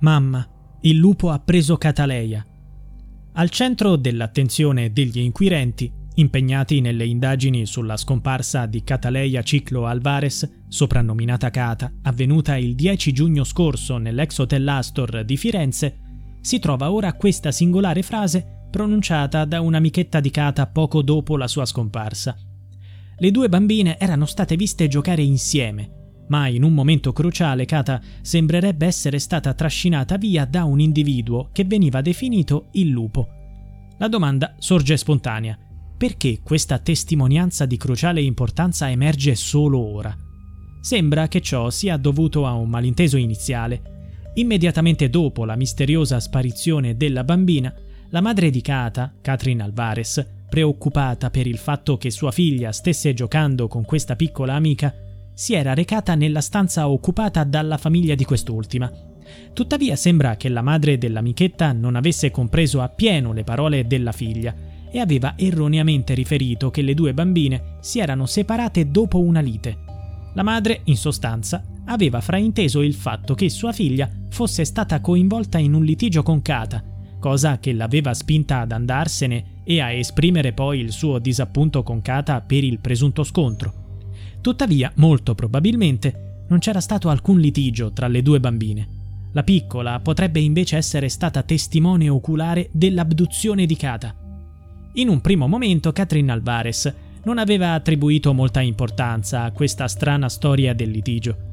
Mamma, il lupo ha preso Cataleia. Al centro dell'attenzione degli inquirenti, impegnati nelle indagini sulla scomparsa di Cataleia Ciclo Alvarez, soprannominata Cata, avvenuta il 10 giugno scorso nell'ex Hotel Astor di Firenze, si trova ora questa singolare frase pronunciata da un'amichetta di Cata poco dopo la sua scomparsa. Le due bambine erano state viste giocare insieme, ma in un momento cruciale Kata sembrerebbe essere stata trascinata via da un individuo che veniva definito il lupo. La domanda sorge spontanea. Perché questa testimonianza di cruciale importanza emerge solo ora? Sembra che ciò sia dovuto a un malinteso iniziale. Immediatamente dopo la misteriosa sparizione della bambina, la madre di Kata, Catherine Alvarez, preoccupata per il fatto che sua figlia stesse giocando con questa piccola amica, si era recata nella stanza occupata dalla famiglia di quest'ultima. Tuttavia sembra che la madre dell'amichetta non avesse compreso appieno le parole della figlia e aveva erroneamente riferito che le due bambine si erano separate dopo una lite. La madre, in sostanza, aveva frainteso il fatto che sua figlia fosse stata coinvolta in un litigio con Kata, cosa che l'aveva spinta ad andarsene e a esprimere poi il suo disappunto con Kata per il presunto scontro. Tuttavia, molto probabilmente, non c'era stato alcun litigio tra le due bambine. La piccola potrebbe invece essere stata testimone oculare dell'abduzione di Kata. In un primo momento Catherine Alvarez non aveva attribuito molta importanza a questa strana storia del litigio.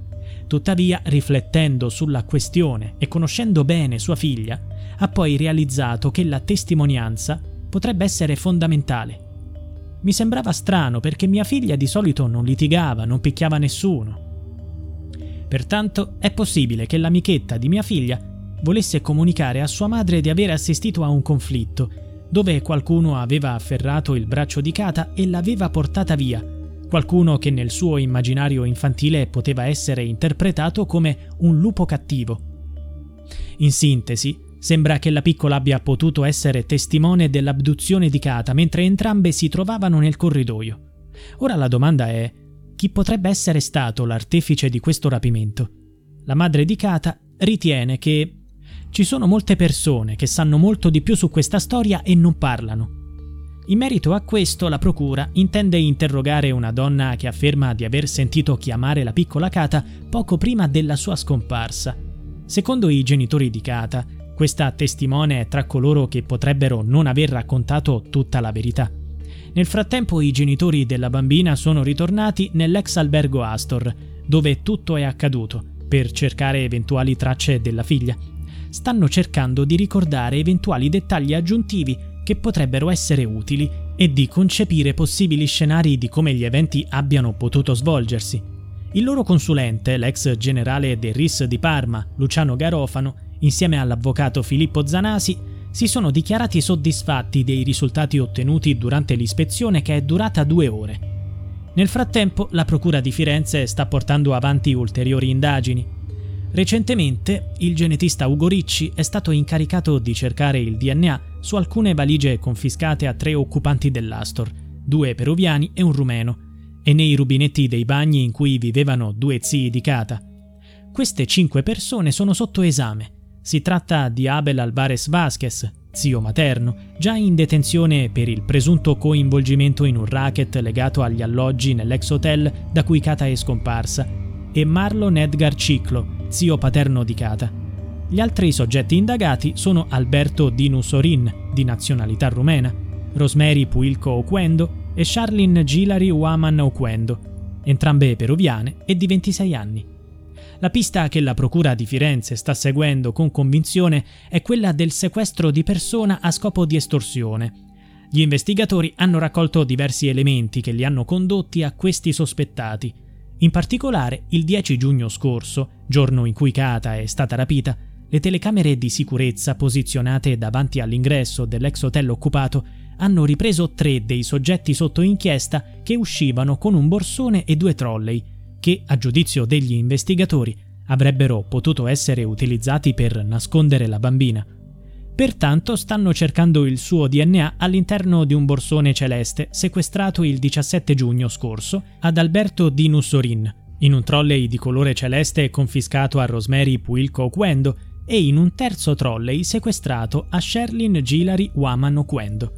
Tuttavia, riflettendo sulla questione e conoscendo bene sua figlia, ha poi realizzato che la testimonianza potrebbe essere fondamentale mi sembrava strano perché mia figlia di solito non litigava, non picchiava nessuno. Pertanto è possibile che l'amichetta di mia figlia volesse comunicare a sua madre di aver assistito a un conflitto, dove qualcuno aveva afferrato il braccio di Kata e l'aveva portata via, qualcuno che nel suo immaginario infantile poteva essere interpretato come un lupo cattivo. In sintesi, Sembra che la piccola abbia potuto essere testimone dell'abduzione di Kata mentre entrambe si trovavano nel corridoio. Ora la domanda è: chi potrebbe essere stato l'artefice di questo rapimento? La madre di Kata ritiene che ci sono molte persone che sanno molto di più su questa storia e non parlano. In merito a questo, la procura intende interrogare una donna che afferma di aver sentito chiamare la piccola Kata poco prima della sua scomparsa. Secondo i genitori di Kata, questa testimone è tra coloro che potrebbero non aver raccontato tutta la verità. Nel frattempo i genitori della bambina sono ritornati nell'ex albergo Astor, dove tutto è accaduto, per cercare eventuali tracce della figlia. Stanno cercando di ricordare eventuali dettagli aggiuntivi che potrebbero essere utili e di concepire possibili scenari di come gli eventi abbiano potuto svolgersi. Il loro consulente, l'ex generale del RIS di Parma, Luciano Garofano, insieme all'avvocato Filippo Zanasi, si sono dichiarati soddisfatti dei risultati ottenuti durante l'ispezione che è durata due ore. Nel frattempo, la Procura di Firenze sta portando avanti ulteriori indagini. Recentemente, il genetista Ugo Ricci è stato incaricato di cercare il DNA su alcune valigie confiscate a tre occupanti dell'Astor, due peruviani e un rumeno, e nei rubinetti dei bagni in cui vivevano due zii di Cata. Queste cinque persone sono sotto esame si tratta di Abel Alvarez Vasquez, zio materno, già in detenzione per il presunto coinvolgimento in un racket legato agli alloggi nell'ex hotel da cui Kata è scomparsa, e Marlon Edgar Ciclo, zio paterno di Kata. Gli altri soggetti indagati sono Alberto Dinus Orin, di nazionalità rumena, Rosemary Puilco Oquendo e Charlene Gilari Waman Oquendo, entrambe peruviane e di 26 anni. La pista che la Procura di Firenze sta seguendo con convinzione è quella del sequestro di persona a scopo di estorsione. Gli investigatori hanno raccolto diversi elementi che li hanno condotti a questi sospettati. In particolare, il 10 giugno scorso, giorno in cui Kata è stata rapita, le telecamere di sicurezza posizionate davanti all'ingresso dell'ex hotel occupato hanno ripreso tre dei soggetti sotto inchiesta che uscivano con un borsone e due trolley, che, a giudizio degli investigatori, avrebbero potuto essere utilizzati per nascondere la bambina. Pertanto stanno cercando il suo DNA all'interno di un borsone celeste sequestrato il 17 giugno scorso ad Alberto Di Nussorin, in un trolley di colore celeste confiscato a Rosemary Puilco Quendo e in un terzo trolley sequestrato a Sherlin Gilari Waman Oquendo.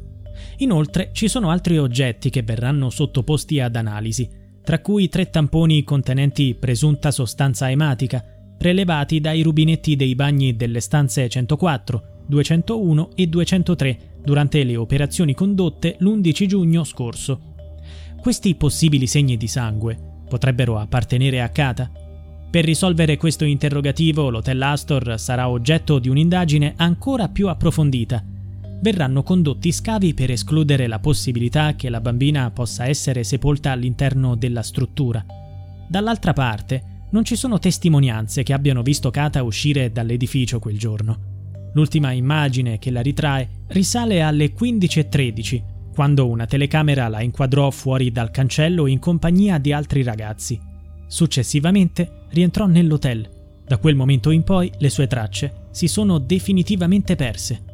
Inoltre ci sono altri oggetti che verranno sottoposti ad analisi, tra cui tre tamponi contenenti presunta sostanza ematica, prelevati dai rubinetti dei bagni delle stanze 104, 201 e 203 durante le operazioni condotte l'11 giugno scorso. Questi possibili segni di sangue potrebbero appartenere a Kata? Per risolvere questo interrogativo, l'Hotel Astor sarà oggetto di un'indagine ancora più approfondita. Verranno condotti scavi per escludere la possibilità che la bambina possa essere sepolta all'interno della struttura. Dall'altra parte, non ci sono testimonianze che abbiano visto Kata uscire dall'edificio quel giorno. L'ultima immagine che la ritrae risale alle 15.13, quando una telecamera la inquadrò fuori dal cancello in compagnia di altri ragazzi. Successivamente rientrò nell'hotel. Da quel momento in poi le sue tracce si sono definitivamente perse.